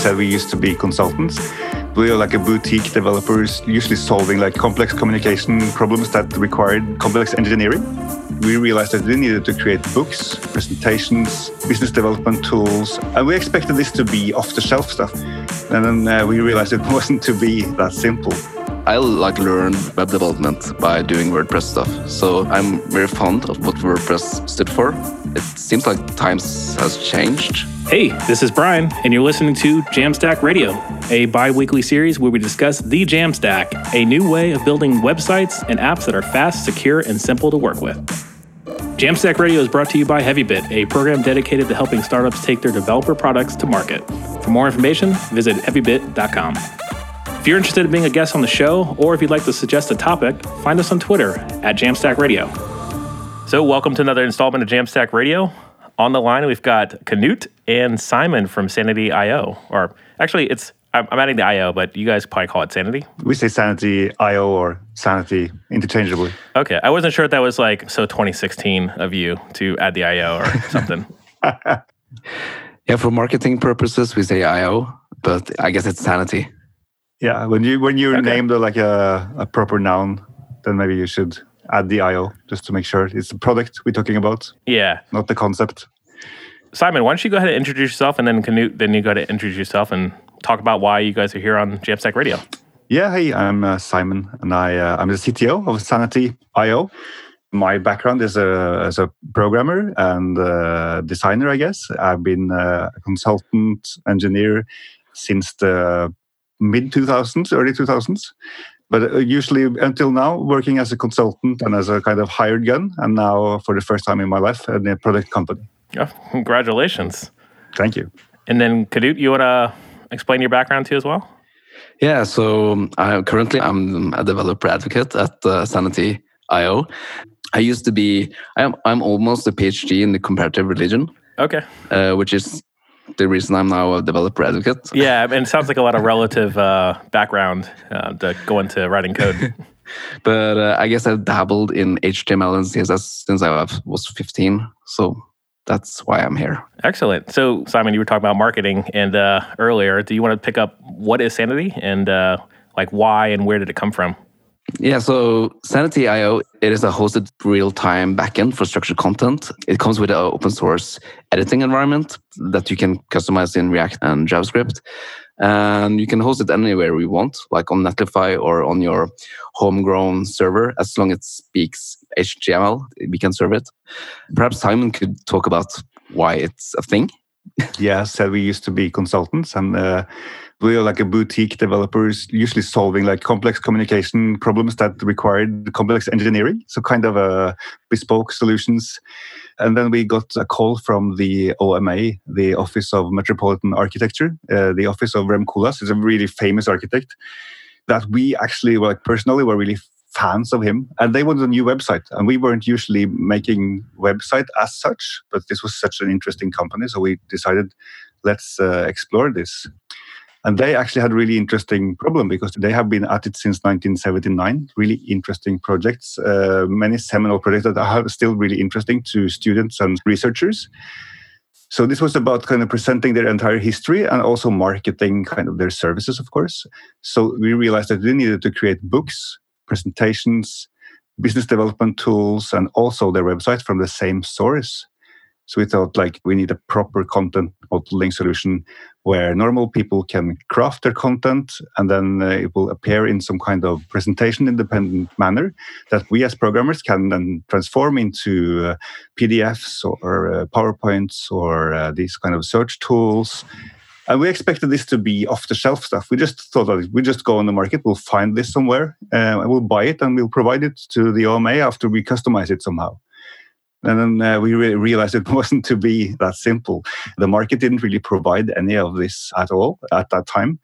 said we used to be consultants. We are like a boutique developers, usually solving like complex communication problems that required complex engineering. We realized that we needed to create books, presentations, business development tools, and we expected this to be off-the-shelf stuff. And then uh, we realized it wasn't to be that simple. I like learn web development by doing WordPress stuff. So I'm very fond of what WordPress stood for. It seems like times has changed. Hey, this is Brian, and you're listening to Jamstack Radio, a bi weekly series where we discuss the Jamstack, a new way of building websites and apps that are fast, secure, and simple to work with. Jamstack Radio is brought to you by HeavyBit, a program dedicated to helping startups take their developer products to market. For more information, visit heavybit.com. If you're interested in being a guest on the show, or if you'd like to suggest a topic, find us on Twitter at Jamstack Radio. So, welcome to another installment of Jamstack Radio. On the line, we've got Knut and Simon from Sanity IO. Or actually, it's I'm, I'm adding the IO, but you guys probably call it Sanity. We say Sanity IO or Sanity interchangeably. Okay, I wasn't sure if that was like so 2016 of you to add the IO or something. yeah, for marketing purposes, we say IO, but I guess it's Sanity. Yeah, when you when you okay. name the like a, a proper noun, then maybe you should add the IO just to make sure it's the product we're talking about. Yeah, not the concept. Simon, why don't you go ahead and introduce yourself, and then Knut, then you go to introduce yourself and talk about why you guys are here on Jamstack Radio. Yeah, hey, I'm uh, Simon, and I uh, I'm the CTO of Sanity IO. My background is a, as a programmer and a designer, I guess. I've been uh, a consultant engineer since the mid 2000s, early 2000s. But uh, usually until now, working as a consultant and as a kind of hired gun, and now for the first time in my life, in a product company. Oh, congratulations. Thank you. And then, Knut, you want to explain your background too as well? Yeah, so I, currently I'm a developer advocate at uh, Sanity IO. I used to be, I'm, I'm almost a PhD in the comparative religion. Okay. Uh, which is the reason I'm now a developer advocate. Yeah, and it sounds like a lot of relative uh, background uh, to go into writing code. but uh, I guess I've dabbled in HTML and CSS since I was 15. So that's why I'm here. Excellent. So, Simon, you were talking about marketing and uh, earlier. Do you want to pick up what is Sanity and uh, like why and where did it come from? Yeah, so Sanity IO, it is a hosted real-time backend for structured content. It comes with an open source editing environment that you can customize in React and JavaScript. And you can host it anywhere we want, like on Netlify or on your homegrown server, as long as it speaks HTML, we can serve it. Perhaps Simon could talk about why it's a thing. yeah, so we used to be consultants and uh, we are like a boutique developers, usually solving like complex communication problems that required complex engineering. So kind of a uh, bespoke solutions. And then we got a call from the OMA, the Office of Metropolitan Architecture, uh, the office of Rem Koolhaas is a really famous architect that we actually, well, like personally, were really fans of him and they wanted a new website and we weren't usually making website as such but this was such an interesting company so we decided let's uh, explore this and they actually had a really interesting problem because they have been at it since 1979. Really interesting projects, uh, many seminal projects that are still really interesting to students and researchers. So this was about kind of presenting their entire history and also marketing kind of their services, of course. So we realized that we needed to create books, presentations, business development tools, and also their website from the same source. So we thought like we need a proper content modeling solution where normal people can craft their content and then uh, it will appear in some kind of presentation independent manner that we as programmers can then transform into uh, PDFs or uh, PowerPoints or uh, these kind of search tools. And we expected this to be off the shelf stuff. We just thought that we just go on the market, we'll find this somewhere, uh, we'll buy it, and we'll provide it to the OMA after we customize it somehow. And then uh, we re- realized it wasn't to be that simple. The market didn't really provide any of this at all at that time.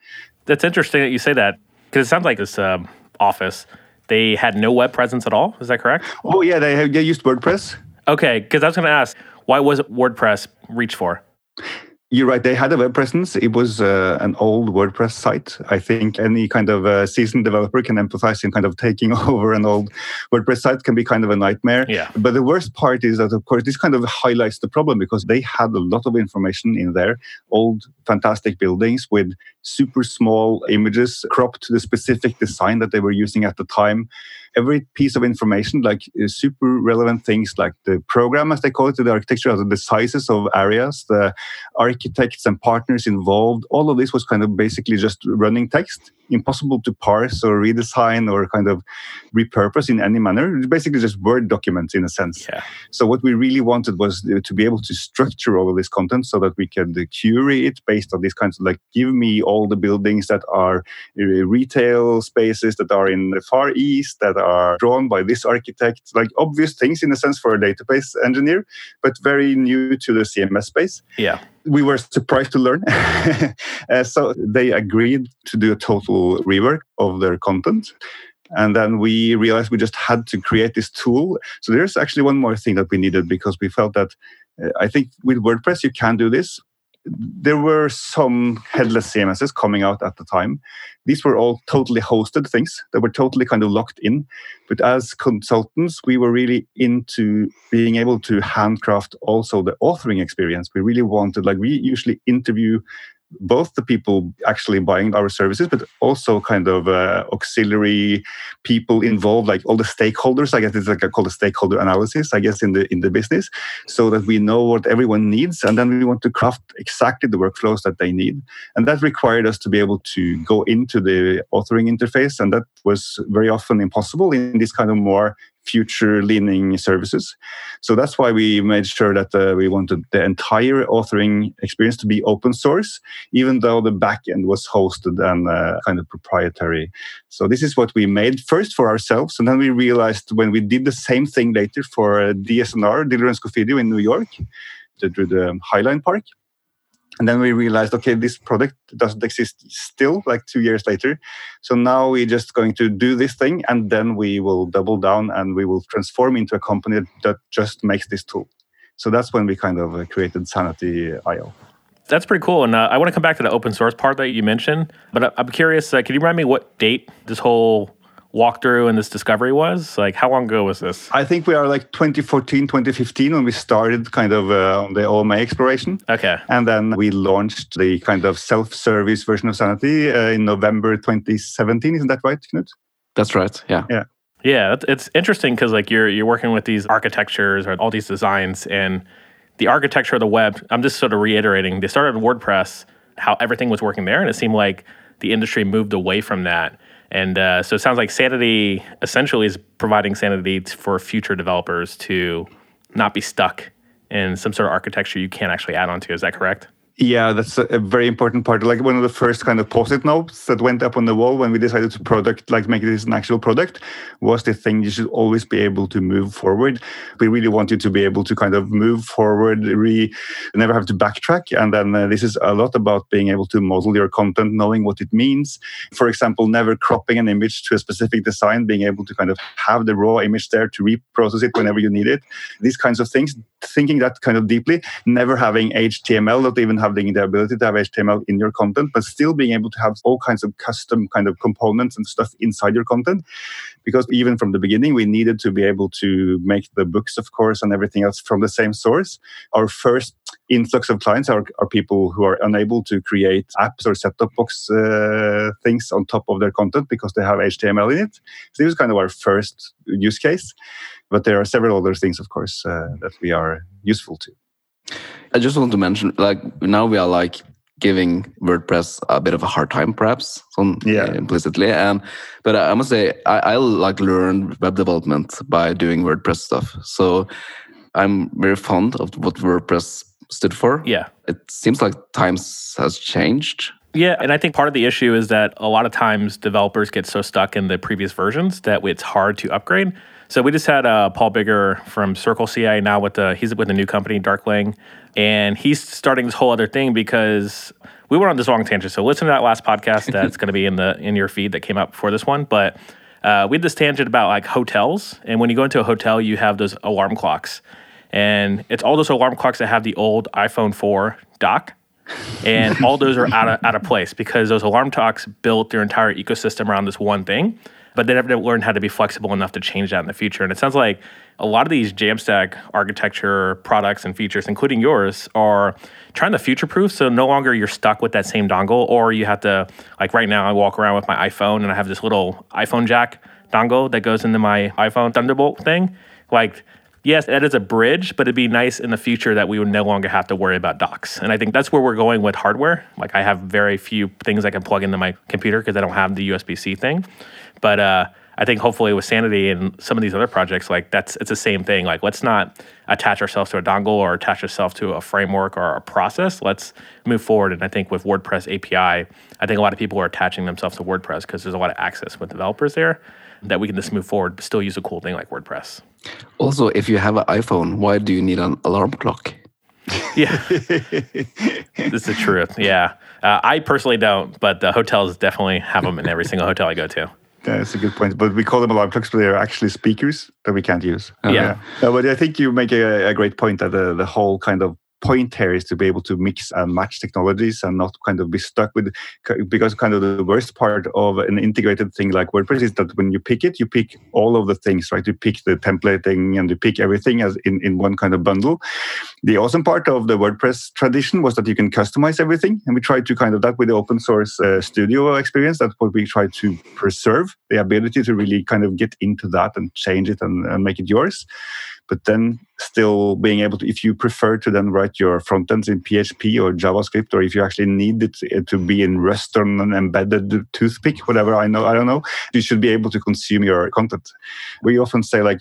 That's interesting that you say that because it sounds like this um, office they had no web presence at all. Is that correct? Oh yeah, they have, they used WordPress. Okay, because I was going to ask, why was WordPress reached for? You're right. They had a web presence. It was uh, an old WordPress site. I think any kind of uh, seasoned developer can empathize in kind of taking over an old WordPress site can be kind of a nightmare. Yeah. But the worst part is that, of course, this kind of highlights the problem because they had a lot of information in there, old, fantastic buildings with super small images cropped to the specific design that they were using at the time every piece of information, like uh, super relevant things like the program, as they call it, the architecture, the sizes of areas, the architects and partners involved, all of this was kind of basically just running text impossible to parse or redesign or kind of repurpose in any manner. It's basically just Word documents in a sense. Yeah. So what we really wanted was to be able to structure all of this content so that we could query it based on these kinds of like give me all the buildings that are uh, retail spaces that are in the far east that are drawn by this architect, like obvious things in a sense for a database engineer, but very new to the CMS space. Yeah we were surprised to learn. uh, so they agreed to do a total rework of their content. And then we realized we just had to create this tool. So there's actually one more thing that we needed because we felt that uh, I think with WordPress you can do this, there were some headless CMSs coming out at the time. These were all totally hosted things that were totally kind of locked in. But as consultants, we were really into being able to handcraft also the authoring experience. We really wanted, like, we usually interview both the people actually buying our services, but also kind of uh, auxiliary people involved, like all the stakeholders. I guess it's like a, called a stakeholder analysis, I guess, in the in the business, so that we know what everyone needs, and then we want to craft exactly the workflows that they need. And that required us to be able to go into the authoring interface, and that was very often impossible in this kind of more future leaning services. So that's why we made sure that uh, we wanted the entire authoring experience to be open source, even though the backend was hosted and uh, kind of proprietary. So this is what we made first for ourselves. And then we realized when we did the same thing later for uh, DSNR, Diller and Scofidio in New York, to the Highline Park, and then we realized okay this product doesn't exist still like two years later. So now we're just going to do this thing and then we will double down and we will transform into a company that just makes this tool. So that's when we kind of uh, created sanity io that's pretty cool and uh, i want to come back to the open source part that you mentioned but i'm curious uh, can you remind me what date this whole walkthrough and this discovery was? Like, how long ago was this? I think we are like 2014, 2015 when we started kind of uh, on the OMA exploration. Okay. And then we launched the kind of self service version of Sanity uh, in November 2017. Isn't that right, Knut? That's right. Yeah. Yeah. Yeah, it's interesting because like you're you're working with these architectures or all these designs and the architecture of the web. I'm just sort of reiterating. They started WordPress, how everything was working there, and it seemed like the industry moved away from that. And uh, so it sounds like Sanity essentially is providing sanity for future developers to not be stuck in some sort of architecture you can't actually add onto. Is that correct? Yeah, that's a very important part. Like one of the first kind of post-it notes that went up on the wall when we decided to product, like make this an actual product, was the thing you should always be able to move forward. We really want you to be able to kind of move forward, re, never have to backtrack. And then uh, this is a lot about being able to model your content, knowing what it means. For example, never cropping an image to a specific design, being able to kind of have the raw image there to reprocess it whenever you need it. These kinds of things, thinking that kind of deeply, never having HTML, not even having the ability to have HTML in your content, but still being able to have all kinds of custom kind of components and stuff inside your content. Because even from the beginning, we needed to be able to make the books, of course, and everything else from the same source. Our first influx of clients are, are people who are unable to create apps or set-top box uh, things on top of their content because they have HTML in it. So this was kind of our first use case. But there are several other things, of course, uh, that we are useful to. I just want to mention, like now we are like giving WordPress a bit of a hard time, perhaps, some, yeah. Uh, implicitly. And but I must say, I, I like learn web development by doing WordPress stuff. So I'm very fond of what WordPress stood for. Yeah, it seems like times has changed. Yeah, and I think part of the issue is that a lot of times developers get so stuck in the previous versions that it's hard to upgrade. So we just had uh, Paul Biggar from Circle CI now with the he's with a new company Darklang, and he's starting this whole other thing because we went on this long tangent. So listen to that last podcast that's going to be in the in your feed that came out before this one. But uh, we had this tangent about like hotels, and when you go into a hotel, you have those alarm clocks, and it's all those alarm clocks that have the old iPhone 4 dock. and all those are out of out of place because those alarm clocks built their entire ecosystem around this one thing, but they never learned how to be flexible enough to change that in the future. And it sounds like a lot of these Jamstack architecture products and features, including yours, are trying to future proof. So no longer you're stuck with that same dongle, or you have to like right now I walk around with my iPhone and I have this little iPhone jack dongle that goes into my iPhone Thunderbolt thing. Like yes, that is a bridge, but it'd be nice in the future that we would no longer have to worry about docks. And I think that's where we're going with hardware. Like I have very few things I can plug into my computer because I don't have the USB C thing. But uh, I think hopefully with Sanity and some of these other projects, like that's it's the same thing. Like let's not attach ourselves to a dongle or attach ourselves to a framework or a process. Let's move forward. And I think with WordPress API, I think a lot of people are attaching themselves to WordPress because there's a lot of access with developers there that we can just move forward, but still use a cool thing like WordPress. Also, if you have an iPhone, why do you need an alarm clock? Yeah, this is the truth. Yeah, uh, I personally don't, but the hotels definitely have them in every single hotel I go to. Yeah, that's a good point. But we call them alarm clocks, but they're actually speakers that we can't use. Yeah. yeah. No, but I think you make a, a great point that the, the whole kind of point here is to be able to mix and match technologies and not kind of be stuck with because kind of the worst part of an integrated thing like WordPress is that when you pick it, you pick all of the things, right? You pick the templating and you pick everything as in, in one kind of bundle. The awesome part of the WordPress tradition was that you can customize everything. And we tried to kind of that with the open source uh, studio experience. That's what we tried to preserve the ability to really kind of get into that and change it and, and make it yours but then still being able to, if you prefer to then write your front ends in PHP or JavaScript, or if you actually need it eh, to be in Rust or an embedded toothpick, whatever I know, I don't know, you should be able to consume your content. We often say like,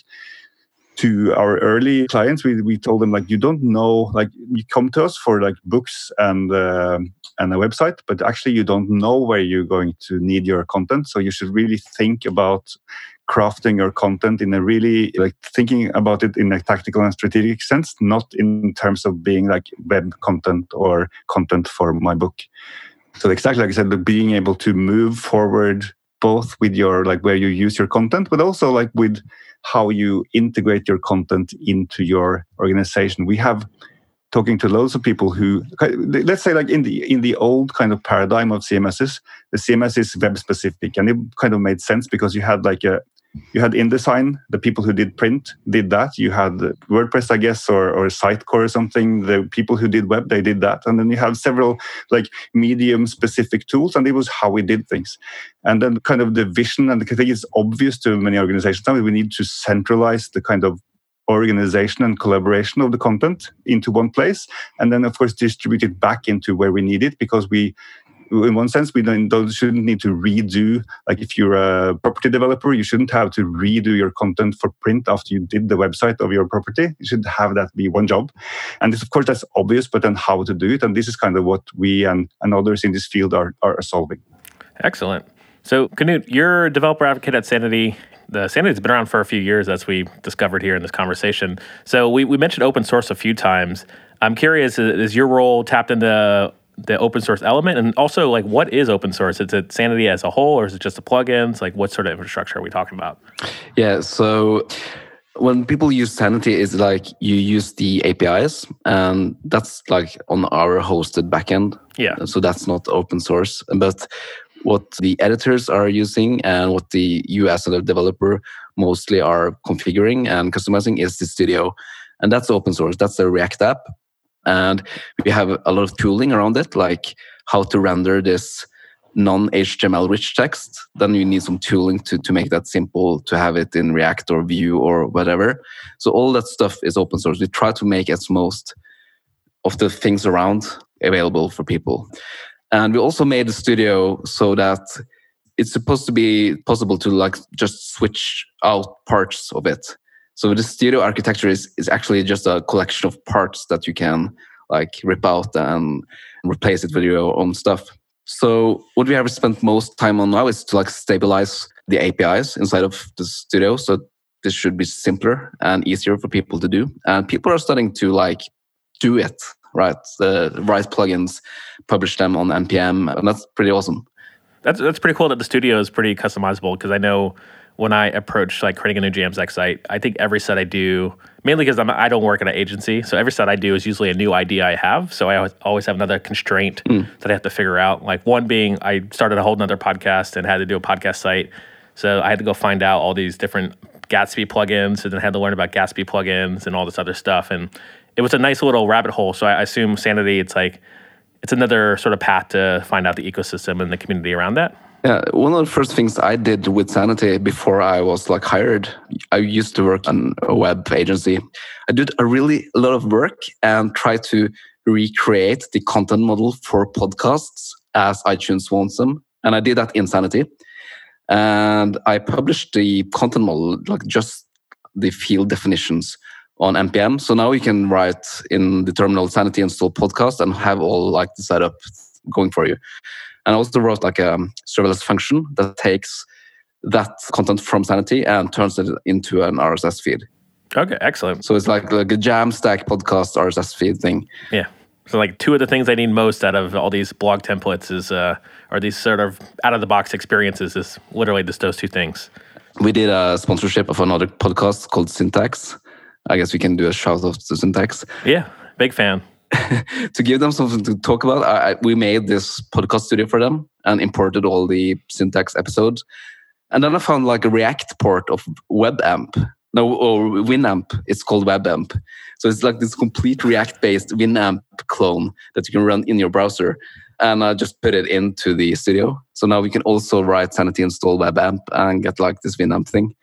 to our early clients, we, we told them like you don't know like you come to us for like books and uh, and a website, but actually you don't know where you're going to need your content. So you should really think about crafting your content in a really like thinking about it in a tactical and strategic sense, not in terms of being like web content or content for my book. So exactly like I said, being able to move forward both with your like where you use your content, but also like with how you integrate your content into your organization. We have talking to loads of people who let's say like in the in the old kind of paradigm of cmss the cms is web specific and it kind of made sense because you had like a you had InDesign, the people who did print did that. You had WordPress, I guess, or, or Sitecore or something. The people who did web, they did that. And then you have several like medium specific tools, and it was how we did things. And then kind of the vision, and I think it's obvious to many organizations now we need to centralize the kind of organization and collaboration of the content into one place and then of course distribute it back into where we need it because we in one sense, we don't, don't, shouldn't need to redo. Like if you're a property developer, you shouldn't have to redo your content for print after you did the website of your property. You should have that be one job. And this, of course, that's obvious, but then how to do it. And this is kind of what we and, and others in this field are, are solving. Excellent. So, Knut, you're a developer advocate at Sanity. The Sanity's been around for a few years, as we discovered here in this conversation. So, we, we mentioned open source a few times. I'm curious, is your role tapped into the open source element? And also like what is open source? Is it sanity as a whole or is it just the plugins? Like what sort of infrastructure are we talking about? Yeah so when people use sanity is like you use the apis and that's like on our hosted backend. Yeah. So that's not open source. But what the editors are using and what the you as a developer mostly are configuring and customizing is the studio. And that's open source. That's the react app and we have a lot of tooling around it, like how to render this non-HTML rich text. Then you need some tooling to, to make that simple to have it in React or Vue or whatever. So all that stuff is open source. We try to make as most of the things around available for people. And we also made the studio so that it's supposed to be possible to like just switch out parts of it. So the studio architecture is, is actually just a collection of parts that you can like rip out and replace it with your own stuff. So what we have spent most time on now is to like stabilize the APIs inside of the studio. So this should be simpler and easier for people to do. And people are starting to like do it, right? The write plugins, publish them on npm, and that's pretty awesome. That's that's pretty cool that the studio is pretty customizable because I know when I approach like creating a new Jamstack site. I think every set I do, mainly because I'm I don't work at an agency, so every set I do is usually a new idea I have. So I always have another constraint mm. that I have to figure out. Like one being, I started a whole another podcast and had to do a podcast site, so I had to go find out all these different Gatsby plugins, and then had to learn about Gatsby plugins and all this other stuff. And it was a nice little rabbit hole. So I assume Sanity, it's like it's another sort of path to find out the ecosystem and the community around that. Yeah, one of the first things I did with Sanity before I was like hired, I used to work on a web agency. I did a really lot of work and try to recreate the content model for podcasts as iTunes wants them. And I did that in Sanity. And I published the content model, like just the field definitions on npm. So now you can write in the terminal Sanity install podcast and have all like the setup going for you and I also wrote like a serverless function that takes that content from Sanity and turns it into an RSS feed. Okay, excellent. So it's like like a Jamstack podcast RSS feed thing. Yeah. So like two of the things I need most out of all these blog templates is uh are these sort of out of the box experiences is literally just those two things. We did a sponsorship of another podcast called Syntax. I guess we can do a shout out to Syntax. Yeah, big fan. to give them something to talk about, I, we made this podcast studio for them and imported all the syntax episodes. And then I found like a React port of WebAmp. No, or Winamp. It's called WebAmp. So it's like this complete React-based Winamp clone that you can run in your browser. And I just put it into the studio. So now we can also write Sanity install WebAmp and get like this Winamp thing.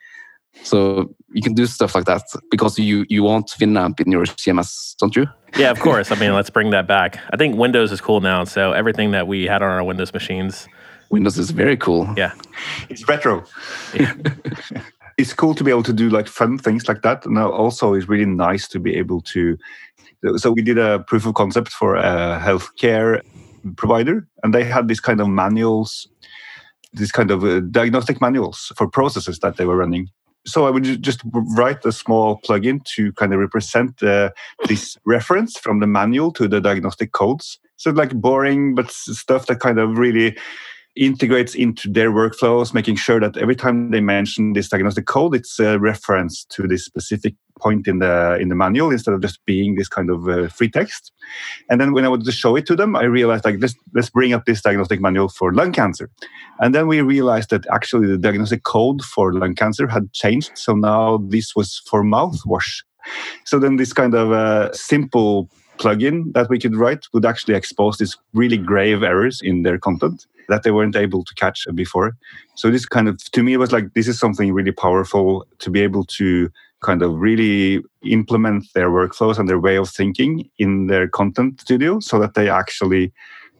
So you can do stuff like that because you you want Winamp in your CMS, don't you? Yeah, of course. I mean, let's bring that back. I think Windows is cool now. So everything that we had on our Windows machines. Windows is very cool. Yeah. It's retro. Yeah. it's cool to be able to do like fun things like that. And also it's really nice to be able to. So we did a proof of concept for a healthcare provider, and they had these kind of manuals, these kind of uh, diagnostic manuals for processes that they were running so I would just write a small plugin to kind of represent this reference from the manual to the diagnostic codes. So like boring, but stuff that kind of really integrates into their workflows, making sure that every time they mention this diagnostic code, it's a reference to this specific point in the in the manual instead of just being this kind of uh, free text. And then when I wanted to show it to them, I realized like let's let's bring up this diagnostic manual for lung cancer. And then we realized that actually the diagnostic code for lung cancer had changed. So now this was for mouthwash. So then this kind of uh, simple plugin that we could write would actually expose these really grave errors in their content that they weren't able to catch before. So this kind of to me was like this is something really powerful to be able to kind of really implement their workflows and their way of thinking in their content studio so that they actually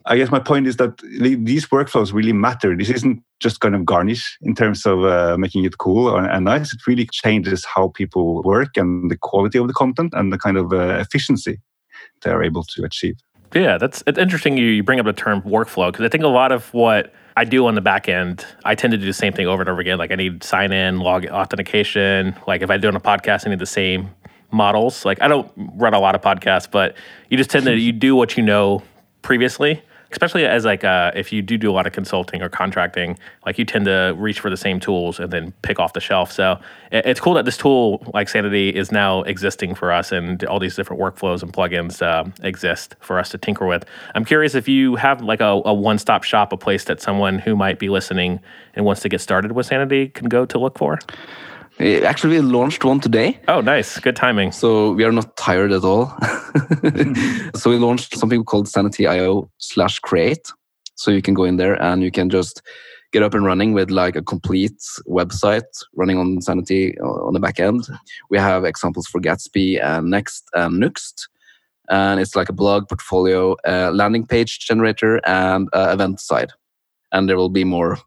I guess my point is that these workflows really matter. This isn't just kind of garnish in terms of uh, making it cool and nice. It really changes how people work and the quality of the content and the kind of uh, efficiency they're able to achieve. Yeah, that's it's interesting you, you bring up the term workflow because I think a lot of what I do on the back end, I tend to do the same thing over and over again. Like I need sign in, log authentication. Like if I do on a podcast, I need the same models. Like I don't run a lot of podcasts, but you just tend to hmm. you do what you know previously especially as like uh, if you do do a lot of consulting or contracting, like you tend to reach for the same tools and then pick off the shelf. So it's cool that this tool like Sanity is now existing for us, and all these different workflows and plugins uh, exist for us to tinker with. I'm curious if you have like a, a one-stop shop, a place that someone who might be listening and wants to get started with Sanity can go to look for. Actually, we launched one today. Oh, nice. Good timing. So we are not tired at all. so we launched something called Sanity.io slash create. So you can go in there and you can just get up and running with like a complete website running on Sanity uh, on the back end. We have examples for Gatsby and Next and Nuxt. And it's like a blog portfolio, uh, landing page generator, and uh, event side. And there will be more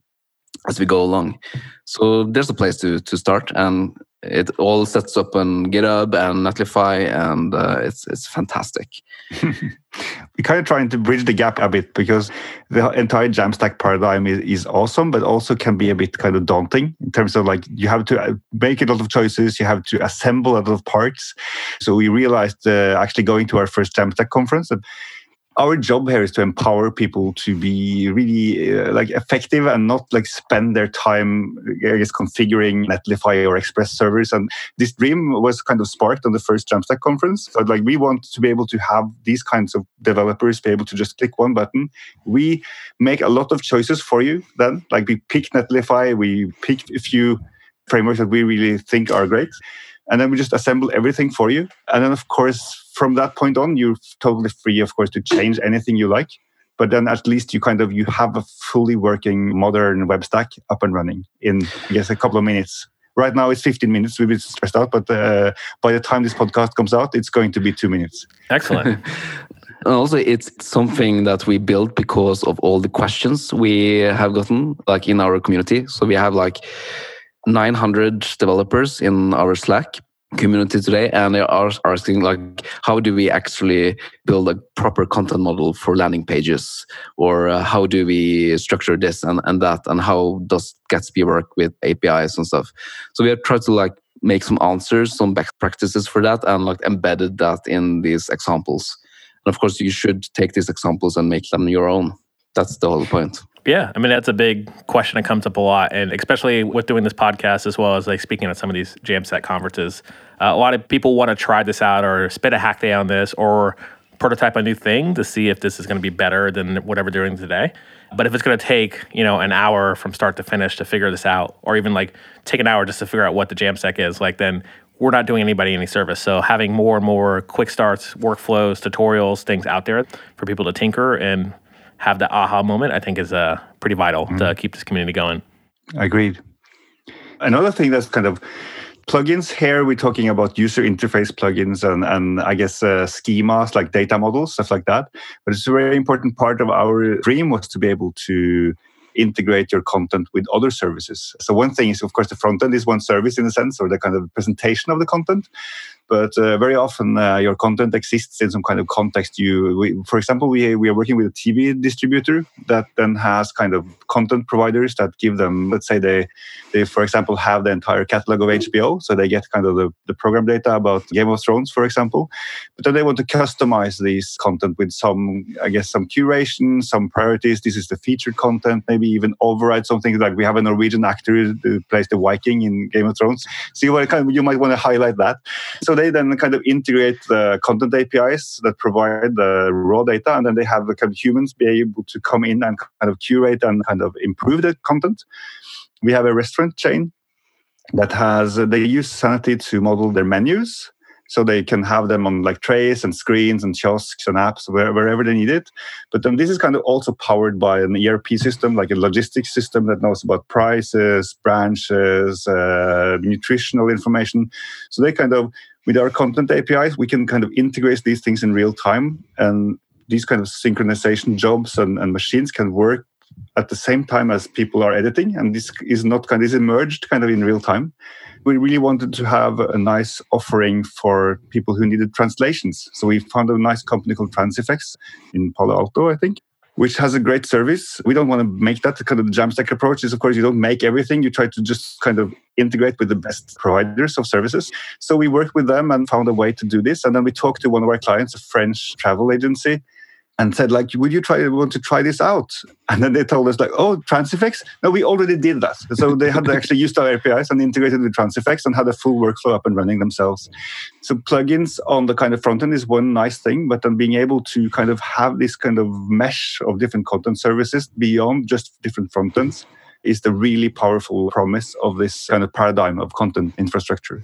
as we go along. So there's a place to to start, and it all sets up on GitHub and Netlify, and uh, it's it's fantastic. We're kind of trying to bridge the gap a bit because the entire Jamstack paradigm is, is awesome, but also can be a bit kind of daunting in terms of like you have to uh, make a lot of choices, you have to assemble a lot of parts. So we realized uh, actually going to our first Jamstack conference that our job here is to empower people to be really uh, like effective and not like spend their time I guess configuring Netlify or Express servers. And this dream was kind of sparked on the first Jamstack conference. So like we want to be able to have these kinds of developers be able to just click one button. We make a lot of choices for you. Then like we pick Netlify, we pick a few frameworks that we really think are great and then we just assemble everything for you and then of course from that point on, you're totally free, of course, to change anything you like. But then at least you kind of you have a fully working modern web stack up and running in I guess a couple of minutes. Right now it's 15 minutes. We've been stressed out, but uh, by the time this podcast comes out, it's going to be two minutes. Excellent. And also it's something that we built because of all the questions we have gotten like in our community so we have like 900 developers in our slack community today and they are asking like how do we actually build a proper content model for landing pages? Or uh, how do we structure this and, and that? And how does gatsby work with apis and stuff? So we have tried to like make some answers some best practices for that and like embedded that in these examples. And of course you should take these examples and make them your own. That's the whole point yeah, I mean that's a big question that comes up a lot, and especially with doing this podcast as well as like speaking at some of these Jamstack conferences. Uh, a lot of people want to try this out or spit a hack day on this or prototype a new thing to see if this is going to be better than whatever they're doing today. But if it's going to take you know an hour from start to finish to figure this out, or even like take an hour just to figure out what the Jamstack is, like then we're not doing anybody any service. So having more and more quick starts, workflows, tutorials, things out there for people to tinker and have the aha moment, I think is uh, pretty vital mm-hmm. to keep this community going. Agreed. Another thing that's kind of plugins here we're talking about user interface plugins and, and i guess uh, schemas like data models stuff like that but it's a very important part of our dream was to be able to integrate your content with other services so one thing is of course the front end is one service in a sense or the kind of presentation of the content but uh, very often uh, your content exists in some kind of context. You, we, for example, we we are working with a TV distributor that then has kind of content providers that give them, let's say they, they for example have the entire catalog of HBO, so they get kind of the, the program data about Game of Thrones, for example. But then they want to customize this content with some, I guess, some curation, some priorities. This is the featured content. Maybe even override something like we have a Norwegian actor who plays the Viking in Game of Thrones. So you, kind of, you might want to highlight that. So they then kind of integrate the content APIs that provide the raw data, and then they have the kind of humans be able to come in and kind of curate and kind of improve the content. We have a restaurant chain that has they use Sanity to model their menus so they can have them on like trays and screens and kiosks and apps wherever they need it. But then this is kind of also powered by an ERP system, like a logistics system that knows about prices, branches, uh, nutritional information. So they kind of with our content APIs, we can kind of integrate these things in real time. And these kind of synchronization jobs and, and machines can work at the same time as people are editing. And this is not kind of is emerged kind of in real time. We really wanted to have a nice offering for people who needed translations. So we found a nice company called Transifex in Palo Alto, I think which has a great service. We don't want to make that kind of the Jamstack approach. Is of course you don't make everything. You try to just kind of integrate with the best providers of services. So we worked with them and found a way to do this. And then we talked to one of our clients, a French travel agency, and said like would you try want to try this out? And then they told us like oh transifex? No we already did that. So they had actually used our apis and integrated with transifex and had a full workflow up and running themselves. So plugins on the kind of front end is one nice thing but then being able to kind of have this kind of mesh of different content services beyond just different front ends is the really powerful promise of this kind of paradigm of content infrastructure.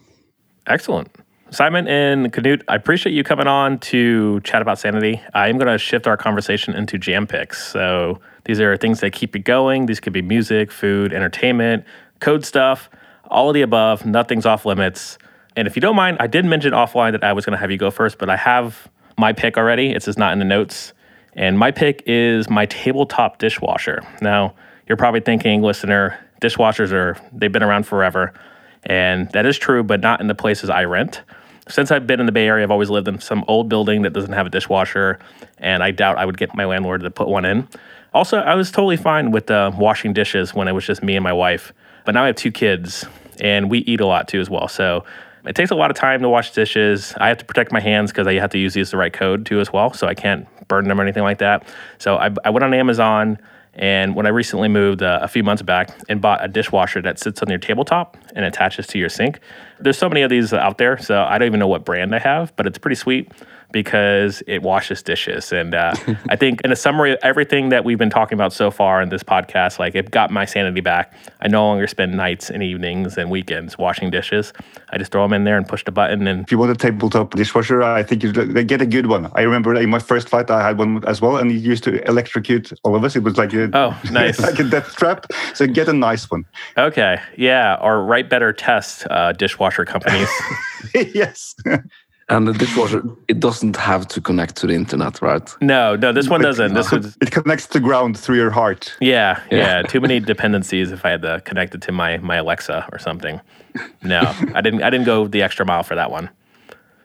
Excellent Simon and Knut, I appreciate you coming on to chat about sanity. I am going to shift our conversation into jam picks. So these are things that keep you going. These could be music, food, entertainment, code stuff, all of the above. Nothing's off limits. And if you don't mind, I did mention offline that I was going to have you go first, but I have my pick already. It's just not in the notes. And my pick is my tabletop dishwasher. Now, you're probably thinking, listener, dishwashers are, they've been around forever. And that is true, but not in the places I rent since I've been in the Bay Area, I've always lived in some old building that doesn't have a dishwasher, and I doubt I would get my landlord to put one in. Also, I was totally fine with uh, washing dishes when it was just me and my wife, but now I have two kids, and we eat a lot too as well. So it takes a lot of time to wash dishes. I have to protect my hands because I have to use these the right code too as well. So I can't burn them or anything like that. So I, I went on Amazon and when I recently moved uh, a few months back and bought a dishwasher that sits on your tabletop and attaches to your sink. There's so many of these out there, so I don't even know what brand I have, but it's pretty sweet because it washes dishes. And uh, I think, in a summary of everything that we've been talking about so far in this podcast, like it got my sanity back. I no longer spend nights and evenings and weekends washing dishes. I just throw them in there and push the button. And if you want a tabletop dishwasher, I think you get a good one. I remember in my first flight, I had one as well, and it used to electrocute all of us. It was like a, oh, nice, like a death trap. So get a nice one. Okay, yeah, or write better test uh, dishwasher companies. yes. And the dishwasher, it doesn't have to connect to the internet, right? No, no, this one doesn't. This was it connects to ground through your heart. Yeah, yeah, yeah. Too many dependencies if I had to connect it to my my Alexa or something. No, I didn't. I didn't go the extra mile for that one.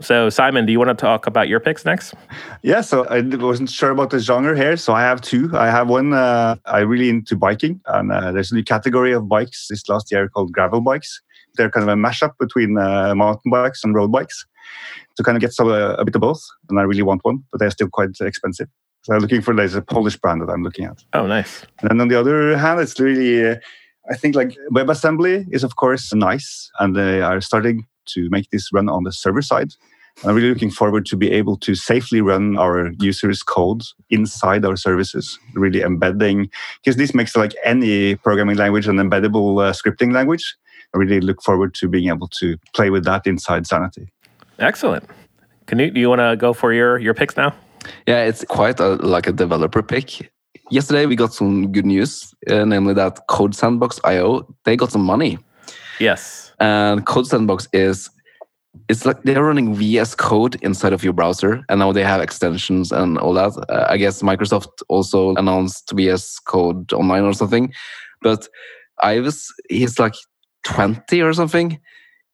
So, Simon, do you want to talk about your picks next? Yeah, so I wasn't sure about the genre here, so I have two. I have one. Uh, I really into biking, and uh, there's a new category of bikes this last year called gravel bikes. They're kind of a mashup between uh, mountain bikes and road bikes to kind of get some, uh, a bit of both. And I really want one, but they're still quite expensive. So I'm looking for there's a Polish brand that I'm looking at. Oh, nice. And then on the other hand, it's really, uh, I think like WebAssembly is of course nice, and they are starting to make this run on the server side. I'm really looking forward to be able to safely run our users' code inside our services, really embedding, because this makes like any programming language an embeddable uh, scripting language. I really look forward to being able to play with that inside Sanity. Excellent. Knut, do you want to go for your your picks now? Yeah, it's quite a, like a developer pick. Yesterday we got some good news, uh, namely that Code Sandbox IO they got some money. Yes. And Code Sandbox is it's like they're running VS Code inside of your browser, and now they have extensions and all that. Uh, I guess Microsoft also announced VS Code Online or something, but Ives he's like 20 or something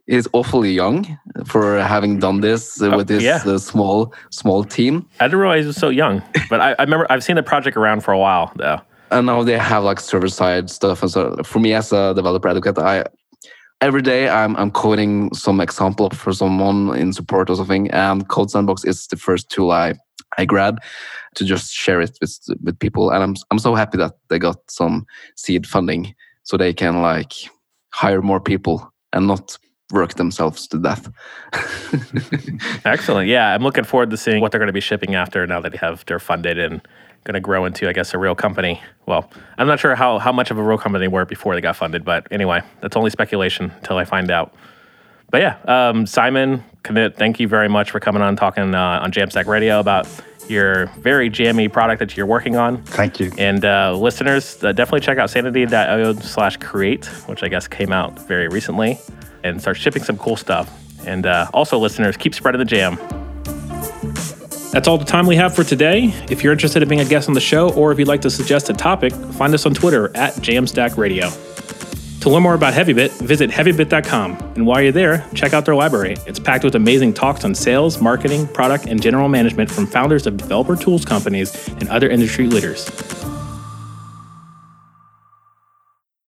is awfully young for having done this uh, with this yeah. uh, small small team. I didn't realize he was so young, but I, I, remember I've seen the project around for a while though. And now they have like server side stuff, and so for me as a developer advocate, I every day I'm I'm coding some example for someone in support or something, and Code Sandbox is the first tool I I grab to just share it with with people, and I'm I'm so happy that they got some seed funding so they can like hire more people and not work themselves to death. Excellent. Yeah, I'm looking forward to seeing what they're going to be shipping after now that they have they're funded and going to grow into, I guess, a real company. Well, I'm not sure how, how much of a real company they were before they got funded, but anyway, that's only speculation until I find out. But yeah, um, Simon, commit. thank you very much for coming on talking uh, on Jamstack Radio about your very jammy product that you're working on. Thank you. And uh, listeners, uh, definitely check out sanity.io slash create, which I guess came out very recently and start shipping some cool stuff. And uh, also, listeners, keep spreading the jam. That's all the time we have for today. If you're interested in being a guest on the show, or if you'd like to suggest a topic, find us on Twitter at Jamstack Radio. To learn more about Heavybit, visit heavybit.com. And while you're there, check out their library. It's packed with amazing talks on sales, marketing, product, and general management from founders of developer tools companies and other industry leaders.